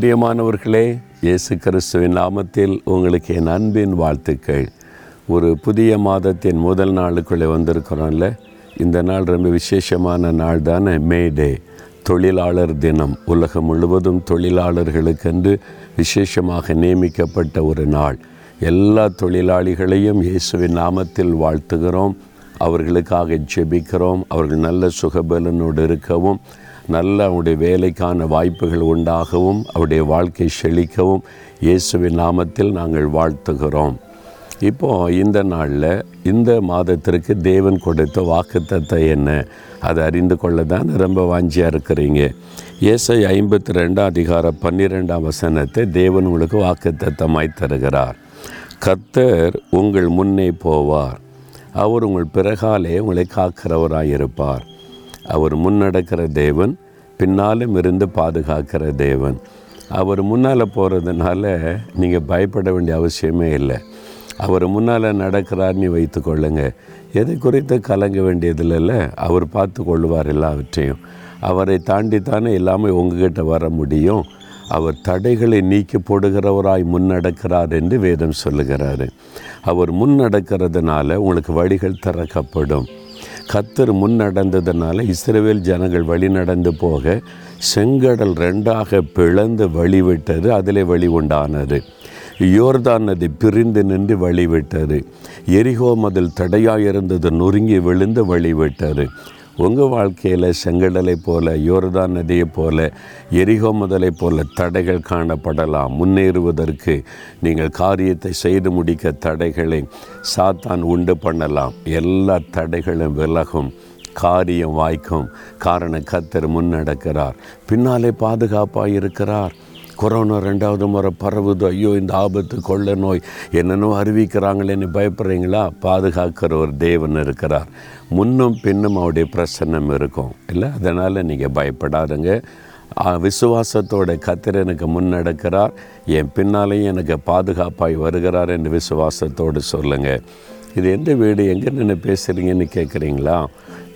பிரியமானவர்களே இயேசு கிறிஸ்துவின் நாமத்தில் உங்களுக்கு என் அன்பின் வாழ்த்துக்கள். ஒரு புதிய மாதத்தின் முதல் நாளுக்குள்ளே வந்திருக்கிறோம்ல. இந்த நாள் ரொம்ப விசேஷமான நாள் தானே? மே டே தொழிலாளர் தினம். உலகம் முழுவதும் தொழிலாளர்களுக்கென்று விசேஷமாக நியமிக்கப்பட்ட ஒரு நாள். எல்லா தொழிலாளிகளையும் இயேசுவின் நாமத்தில் வாழ்த்துகிறோம். அவர்களுக்காக ஜெபிக்கிறோம். அவர்கள் நல்ல சுகபலனோடு இருக்கவும் நல்ல அவருடைய வேலைக்கான வாய்ப்புகள் உண்டாகவும் அவருடைய வாழ்க்கை செழிக்கவும் இயேசுவின் நாமத்தில் நாங்கள் வாழ்த்துகிறோம். இப்போ இந்த நாளில் இந்த மாதத்திற்கு தேவன் கொடுத்த வாக்குத்தத்தை என்ன? அதை அறிந்து கொள்ள தான் ரொம்ப வாஞ்சியாக இருக்கிறீங்க. இயேசை ஐம்பத்தி ரெண்டாம் அதிகார பன்னிரெண்டாம் வசனத்தை தேவன் உங்களுக்கு வாக்குத்தத்தமாய் தருகிறார். கர்த்தர் உங்கள் முன்னே போவார். அவர் உங்கள் பிறகாலே உங்களை காக்கிறவராய் இருப்பார் அவர் முன்னடக்கிற தேவன் பின்னாலும் இருந்து பாதுகாக்கிற தேவன். அவர் முன்னால் போகிறதுனால நீங்கள் பயப்பட வேண்டிய அவசியமே இல்லை. அவர் முன்னால் நடக்கிறார்னு வைத்து கொள்ளுங்க. எதை குறித்து கலங்க வேண்டியதில்லைல்ல அவர் பார்த்து கொள்வார் எல்லாவற்றையும். அவரை தாண்டித்தானே எல்லாமே உங்ககிட்ட வர முடியும். அவர் தடைகளை நீக்கி போடுகிறவராய் முன்னடக்கிறார் என்று வேதம் சொல்லுகிறாரு. அவர் முன்னடக்கிறதுனால உங்களுக்கு வழிகள் திறக்கப்படும். கத்தர் முன் நடந்ததுனால இஸ்ரேல் ஜனங்கள் வழி நடந்து போக செங்கடல் ரெண்டாக பிளந்து வழிவிட்டது. அதிலே வழி உண்டானது. யோர்தான் நதி பிரிந்து நின்று வழிவிட்டது. எரிகோம் அதில் தடையாக இருந்தது. நொறுங்கி விழுந்து வழிவிட்டது. உங்கள் வாழ்க்கையில் செங்கடலை போல யோர்தான் நதியை போல எரிகோ முதலை போல தடைகள் காணப்படலாம். முன்னேறுவதற்கு நீங்கள் காரியத்தை செய்து முடிக்க தடைகளை சாத்தான் உண்டு பண்ணலாம். எல்லா தடைகளும் விலகும். காரியம் வாய்க்கும். காரண கத்தர் முன்னடக்கிறார் பின்னாலே பாதுகாப்பாக இருக்கிறார் கொரோனா ரெண்டாவது முறை பரவுது ஐயோ இந்த ஆபத்து கொள்ள நோய் என்னென்னோ அறிவிக்கிறாங்களேன்னு பயப்படுறீங்களா? பாதுகாக்கிற ஒரு தேவன் இருக்கிறார். முன்னும் பின்னும் அவருடைய பிரசன்னம் இருக்கும். இல்லை? அதனால் நீங்கள் பயப்படாதுங்க. விசுவாசத்தோட கத்திர எனக்கு முன்னடக்கிறார் என் பின்னாலேயும் எனக்கு பாதுகாப்பாய் வருகிறார் என்று விசுவாசத்தோடு சொல்லுங்கள் இது எந்த வீடு எங்கே நின்று பேசுகிறீங்கன்னு கேட்குறீங்களா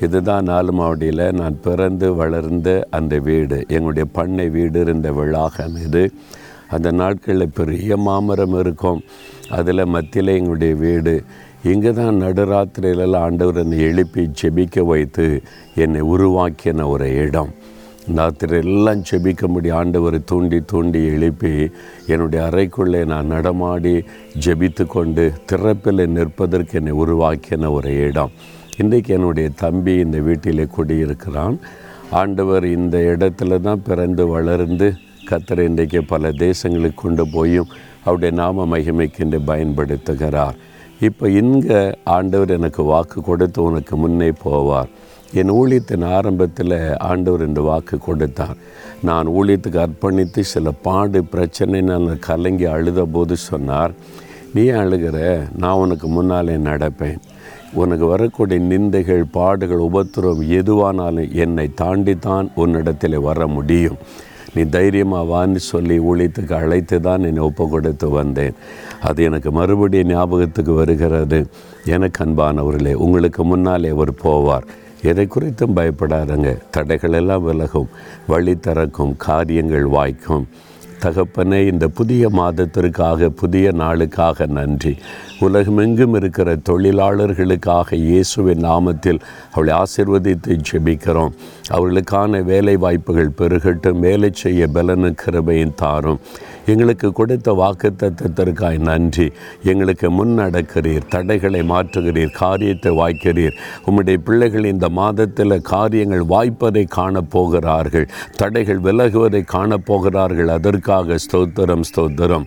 இதுதான் நாலு மாவடியில் நான் பிறந்து வளர்ந்த அந்த வீடு. எங்களுடைய பண்ணை வீடு இருந்த விழாகம் இது. அந்த நாட்களில் பெரிய மாமரம் இருக்கும். அதில் மத்தியில் எங்களுடைய வீடு. இங்கே தான் நடுராத்திரியிலெல்லாம் ஆண்டவர் என்னை எழுப்பி ஜெபிக்க வைத்து என்னை உருவாக்கின ஒரு இடம். ராத்திரி எல்லாம் ஜெபிக்கும்படி முடியும் தூண்டி தூண்டி எழுப்பி என்னுடைய அறைக்குள்ளே நான் நடமாடி ஜெபித்து கொண்டு திறப்பில் நிற்பதற்கு என்னை உருவாக்கின ஒரு இடம். இன்றைக்கு என்னுடைய தம்பி இந்த வீட்டிலே குடியிருக்கிறான். ஆண்டவர் இந்த இடத்துல தான் பிறந்து வளர்ந்து கத்தரை இன்றைக்கு பல தேசங்களுக்கு கொண்டு போயும் அவருடைய நாம மகிமைக்கென்று பயன்படுத்துகிறார். இப்போ இங்கே ஆண்டவர் எனக்கு வாக்கு கொடுத்து உனக்கு முன்னே போவார். என் ஊழியத்தின் ஆரம்பத்தில் ஆண்டவர் என்று வாக்கு கொடுத்தார். நான் ஊழியத்துக்கு அர்ப்பணித்து சில பாடு பிரச்சனை நான் கலங்கி அழுத போது சொன்னார் நீ அழுகிற? நான் உனக்கு முன்னாலே நடப்பேன். உனக்கு வரக்கூடிய நிந்தைகள் பாடுகள் உபத்திரம் எதுவானாலும் என்னை தாண்டித்தான் உன்னிடத்தில் வர முடியும். நீ தைரியமாக வான்னு சொல்லி ஊழியத்துக்கு அழைத்து தான் என்னை ஒப்பு கொடுத்து வந்தேன். அது எனக்கு மறுபடியும் ஞாபகத்துக்கு வருகிறது. எனக்கு அன்பானவர்களே உங்களுக்கு முன்னாலே அவர் போவார். எதை குறித்தும் பயப்படாதங்க. தடைகள் எல்லாம் விலகும். வழி திறக்கும் காரியங்கள் வாய்க்கும். தகப்பனே இந்த புதிய மாதத்திற்காக புதிய நாளுக்காக நன்றி. உலகமெங்கும் இருக்கிற தொழிலாளர்களுக்காக இயேசுவின் நாமத்தில் அவளை ஆசிர்வதித்து ஜெபிக்கிறோம். அவர்களுக்கான வேலை வாய்ப்புகள் பெருகட்டும். வேலை செய்ய பலனு கிருபையும் தாரும். எங்களுக்கு கொடுத்த வாக்கு தத்துவத்திற்காய் நன்றி. எங்களுக்கு முன்னடக்கிறீர் தடைகளை மாற்றுகிறீர் காரியத்தை வாய்க்கிறீர். உம்முடைய பிள்ளைகள் இந்த மாதத்தில் காரியங்கள் வாய்ப்பதை காணப்போகிறார்கள். தடைகள் விலகுவதை காணப்போகிறார்கள். அதற்காக ஸ்தோத்திரம் ஸ்தோத்திரம்.